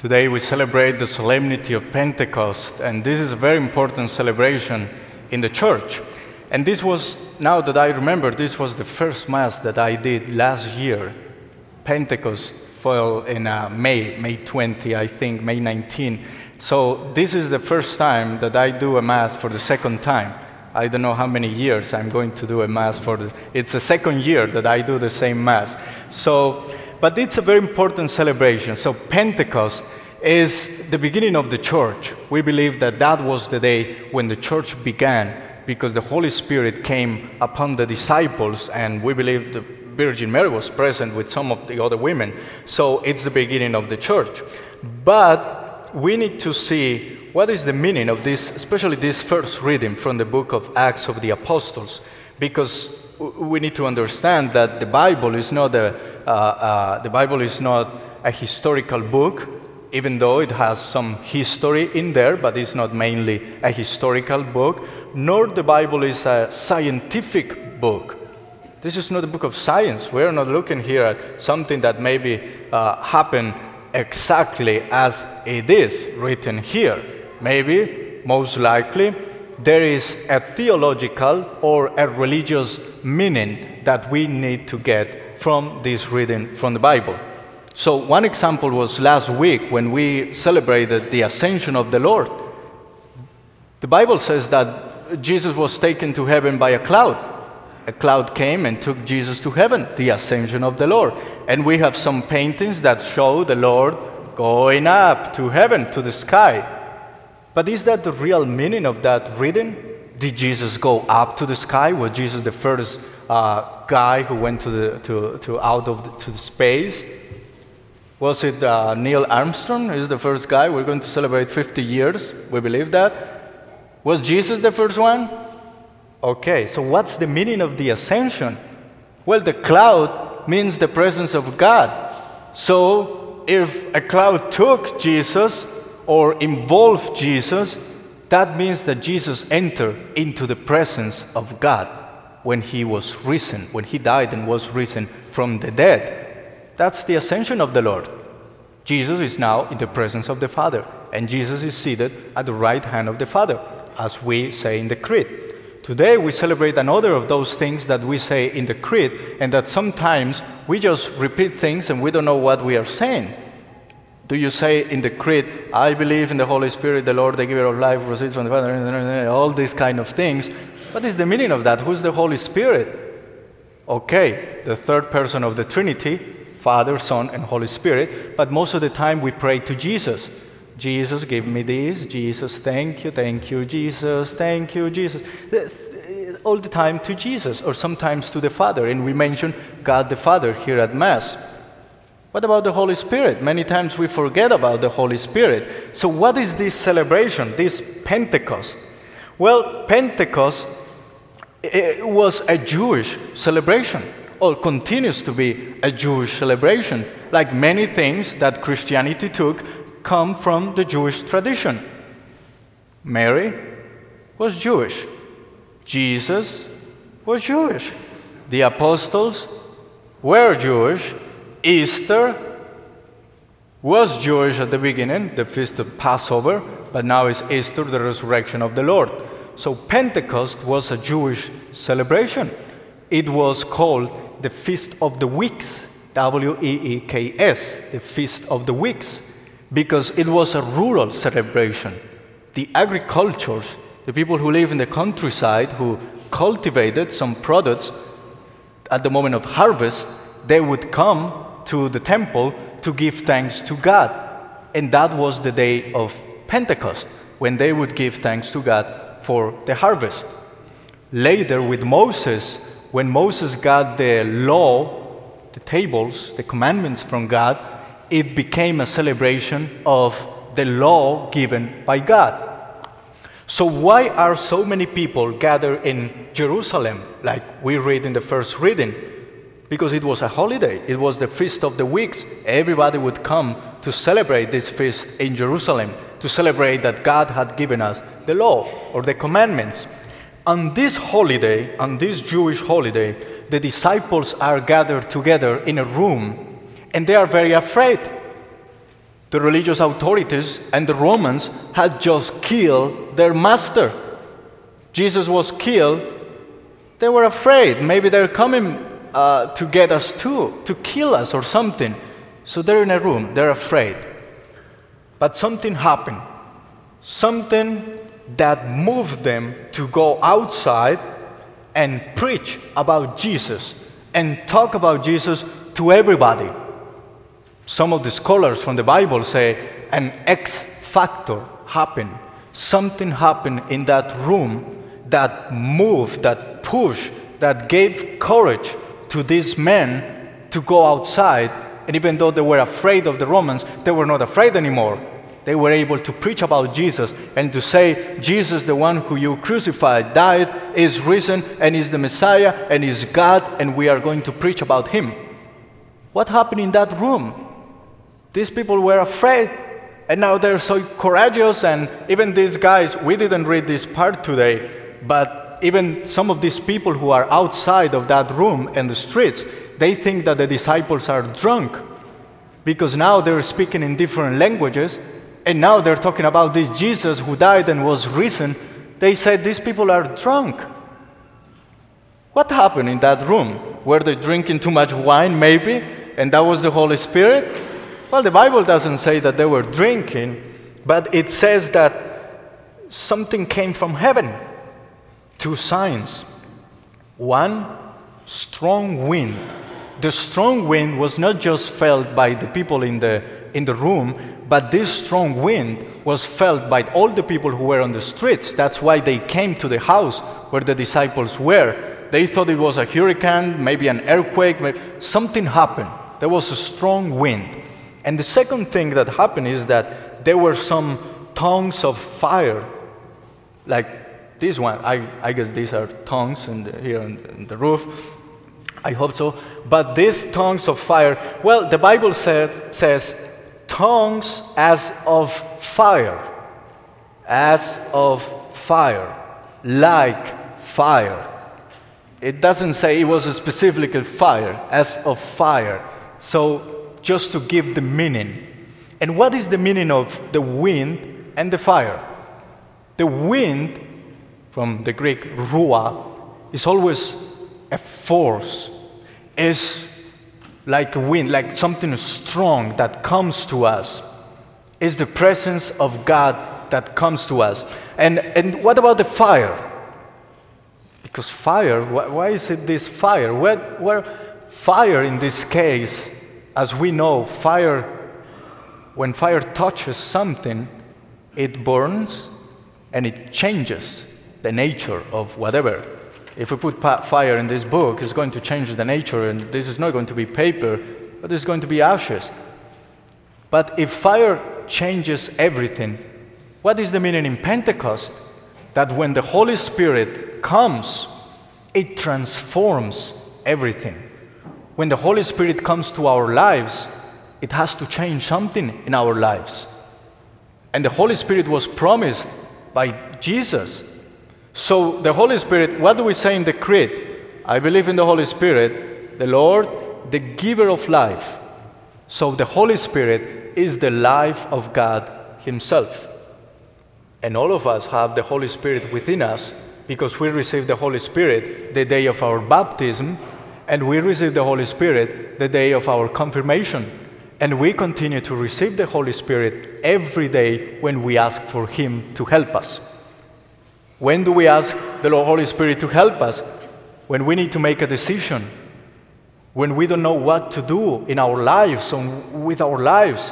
Today we celebrate the solemnity of Pentecost, and this is a very important celebration in the church. And this was, now that I remember, this was the first Mass that I did last year. Pentecost fell in uh, May, May 20, I think, May 19. So this is the first time that I do a Mass for the second time. I don't know how many years I'm going to do a Mass for. The, it's the second year that I do the same Mass. So but it's a very important celebration. So, Pentecost is the beginning of the church. We believe that that was the day when the church began because the Holy Spirit came upon the disciples, and we believe the Virgin Mary was present with some of the other women. So, it's the beginning of the church. But we need to see what is the meaning of this, especially this first reading from the book of Acts of the Apostles, because we need to understand that the Bible is not a uh, uh, the Bible is not a historical book, even though it has some history in there, but it's not mainly a historical book, nor the Bible is a scientific book. This is not a book of science. We're not looking here at something that maybe uh, happened exactly as it is written here. Maybe, most likely, there is a theological or a religious meaning that we need to get from this reading from the Bible. So, one example was last week when we celebrated the ascension of the Lord. The Bible says that Jesus was taken to heaven by a cloud. A cloud came and took Jesus to heaven, the ascension of the Lord. And we have some paintings that show the Lord going up to heaven, to the sky. But is that the real meaning of that reading? Did Jesus go up to the sky? Was Jesus the first uh, guy who went to, the, to, to out of the, to the space. Was it uh, Neil Armstrong? Is the first guy. We're going to celebrate 50 years. We believe that. Was Jesus the first one? Okay, so what's the meaning of the ascension? Well, the cloud means the presence of God. So if a cloud took Jesus or involve Jesus, that means that Jesus entered into the presence of God when he was risen, when he died and was risen from the dead. That's the ascension of the Lord. Jesus is now in the presence of the Father, and Jesus is seated at the right hand of the Father, as we say in the Creed. Today we celebrate another of those things that we say in the Creed, and that sometimes we just repeat things and we don't know what we are saying. Do you say in the Creed, I believe in the Holy Spirit, the Lord, the giver of life, proceeds from the Father, all these kind of things, what is the meaning of that? Who's the Holy Spirit? Okay, the third person of the Trinity, Father, Son, and Holy Spirit, but most of the time we pray to Jesus. Jesus, give me this. Jesus, thank you, thank you, Jesus, thank you, Jesus. All the time to Jesus, or sometimes to the Father, and we mention God the Father here at Mass. What about the Holy Spirit? Many times we forget about the Holy Spirit. So, what is this celebration, this Pentecost? Well, Pentecost it was a Jewish celebration, or continues to be a Jewish celebration. Like many things that Christianity took come from the Jewish tradition. Mary was Jewish, Jesus was Jewish, the apostles were Jewish, Easter was Jewish at the beginning, the feast of Passover, but now it's Easter, the resurrection of the Lord. So Pentecost was a Jewish celebration. It was called the Feast of the Weeks, W E E K S, the Feast of the Weeks, because it was a rural celebration. The agricultures, the people who live in the countryside who cultivated some products at the moment of harvest, they would come to the temple to give thanks to God. And that was the day of Pentecost, when they would give thanks to God for the harvest. Later, with Moses, when Moses got the law, the tables, the commandments from God, it became a celebration of the law given by God. So, why are so many people gathered in Jerusalem, like we read in the first reading? Because it was a holiday, it was the Feast of the Weeks. Everybody would come to celebrate this feast in Jerusalem to celebrate that God had given us the law or the commandments. On this holiday, on this Jewish holiday, the disciples are gathered together in a room and they are very afraid. The religious authorities and the Romans had just killed their master. Jesus was killed. They were afraid. Maybe they're coming uh, to get us too, to kill us or something. So they're in a room, they're afraid. But something happened. Something that moved them to go outside and preach about Jesus and talk about Jesus to everybody. Some of the scholars from the Bible say an X factor happened. Something happened in that room that moved, that pushed, that gave courage to these men to go outside. And even though they were afraid of the Romans, they were not afraid anymore they were able to preach about Jesus and to say, Jesus, the one who you crucified, died, is risen, and is the Messiah, and is God, and we are going to preach about him. What happened in that room? These people were afraid, and now they're so courageous, and even these guys, we didn't read this part today, but even some of these people who are outside of that room and the streets, they think that the disciples are drunk because now they're speaking in different languages and now they're talking about this Jesus who died and was risen. They said these people are drunk. What happened in that room? Were they drinking too much wine, maybe? And that was the Holy Spirit? Well, the Bible doesn't say that they were drinking, but it says that something came from heaven. Two signs. One, strong wind. The strong wind was not just felt by the people in the, in the room, but this strong wind was felt by all the people who were on the streets. That's why they came to the house where the disciples were. They thought it was a hurricane, maybe an earthquake, maybe something happened. There was a strong wind. And the second thing that happened is that there were some tongues of fire, like this one. I, I guess these are tongues in the, here on, the roof. I hope so. But these tongues of fire, well, the Bible said, says tongues as of fire, as of fire, like fire. It doesn't say it was a specific fire, as of fire. So, just to give the meaning. And what is the meaning of the wind and the fire? The wind, from the Greek ruah, is always a force, is like wind, like something strong that comes to us. It's the presence of God that comes to us. And, and what about the fire? Because fire, why, why is it this fire? Where, where fire in this case, as we know, fire, when fire touches something, it burns and it changes the nature of whatever if we put fire in this book, it's going to change the nature, and this is not going to be paper, but it's going to be ashes. But if fire changes everything, what is the meaning in Pentecost? That when the Holy Spirit comes, it transforms everything. When the Holy Spirit comes to our lives, it has to change something in our lives. And the Holy Spirit was promised by Jesus so, the Holy Spirit, what do we say in the Creed? I believe in the Holy Spirit, the Lord, the giver of life. So, the Holy Spirit is the life of God Himself. And all of us have the Holy Spirit within us because we received the Holy Spirit the day of our baptism, and we received the Holy Spirit the day of our confirmation. And we continue to receive the Holy Spirit every day when we ask for Him to help us. When do we ask the Lord Holy Spirit to help us? When we need to make a decision, when we don't know what to do in our lives, with our lives,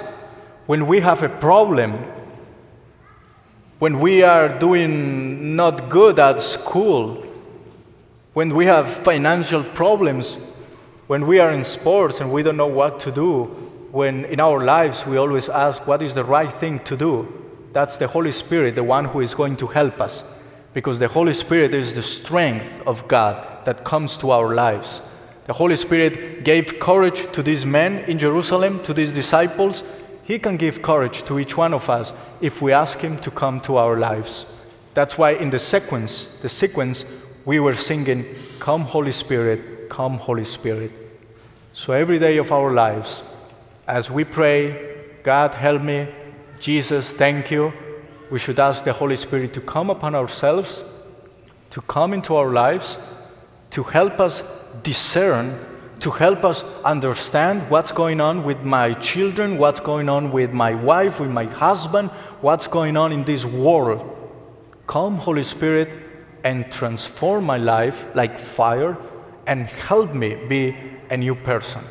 when we have a problem, when we are doing not good at school, when we have financial problems, when we are in sports and we don't know what to do, when in our lives we always ask what is the right thing to do, that's the Holy Spirit, the one who is going to help us because the Holy Spirit is the strength of God that comes to our lives. The Holy Spirit gave courage to these men in Jerusalem, to these disciples. He can give courage to each one of us if we ask Him to come to our lives. That's why in the sequence, the sequence, we were singing, Come, Holy Spirit, come, Holy Spirit. So every day of our lives, as we pray, God, help me. Jesus, thank you. We should ask the Holy Spirit to come upon ourselves, to come into our lives, to help us discern, to help us understand what's going on with my children, what's going on with my wife, with my husband, what's going on in this world. Come, Holy Spirit, and transform my life like fire and help me be a new person.